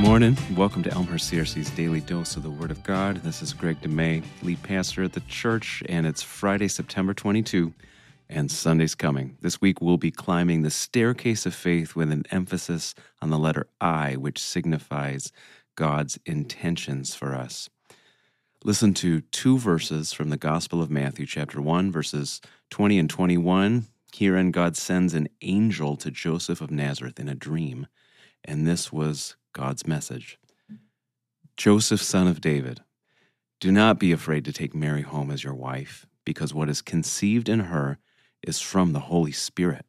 morning. Welcome to Elmhurst CRC's Daily Dose of the Word of God. This is Gregg DeMey, lead pastor at the church, and it's Friday, September 22, and Sunday's coming. This week we'll be climbing the staircase of faith with an emphasis on the letter I, which signifies God's intentions for us. Listen to two verses from the Gospel of Matthew, chapter 1, verses 20 and 21. Herein, God sends an angel to Joseph of Nazareth in a dream, and this was God's message. Joseph, son of David, do not be afraid to take Mary home as your wife, because what is conceived in her is from the Holy Spirit.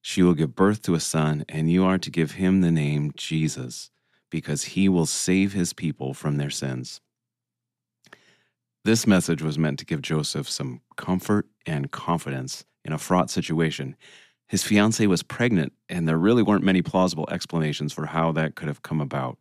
She will give birth to a son, and you are to give him the name Jesus, because he will save his people from their sins. This message was meant to give Joseph some comfort and confidence in a fraught situation his fiancee was pregnant, and there really weren't many plausible explanations for how that could have come about.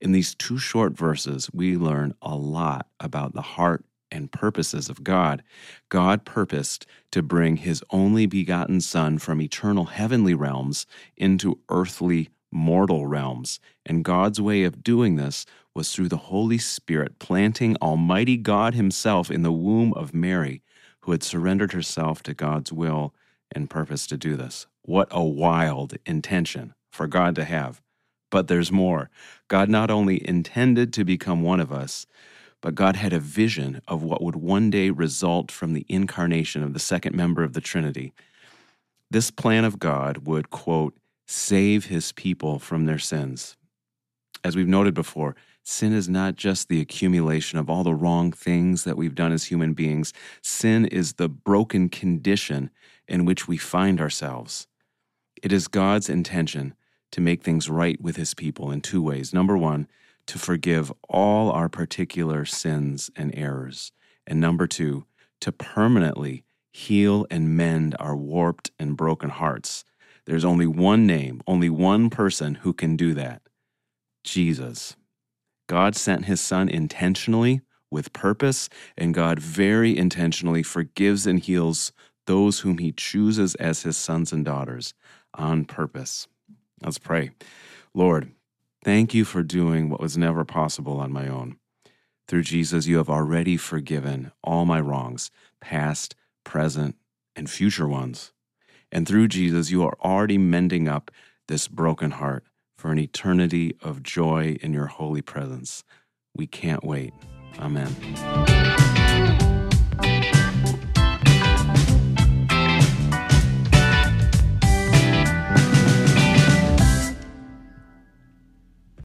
In these two short verses, we learn a lot about the heart and purposes of God. God purposed to bring his only begotten Son from eternal heavenly realms into earthly mortal realms. And God's way of doing this was through the Holy Spirit planting Almighty God Himself in the womb of Mary, who had surrendered herself to God's will and purpose to do this. What a wild intention for God to have. But there's more. God not only intended to become one of us, but God had a vision of what would one day result from the incarnation of the second member of the Trinity. This plan of God would, quote, save his people from their sins. As we've noted before, sin is not just the accumulation of all the wrong things that we've done as human beings. Sin is the broken condition in which we find ourselves. It is God's intention to make things right with his people in two ways. Number one, to forgive all our particular sins and errors. And number two, to permanently heal and mend our warped and broken hearts. There's only one name, only one person who can do that Jesus. God sent his son intentionally with purpose, and God very intentionally forgives and heals those whom he chooses as his sons and daughters on purpose. Let's pray. Lord, thank you for doing what was never possible on my own. Through Jesus, you have already forgiven all my wrongs, past, present, and future ones. And through Jesus, you are already mending up this broken heart for an eternity of joy in your holy presence. We can't wait. Amen.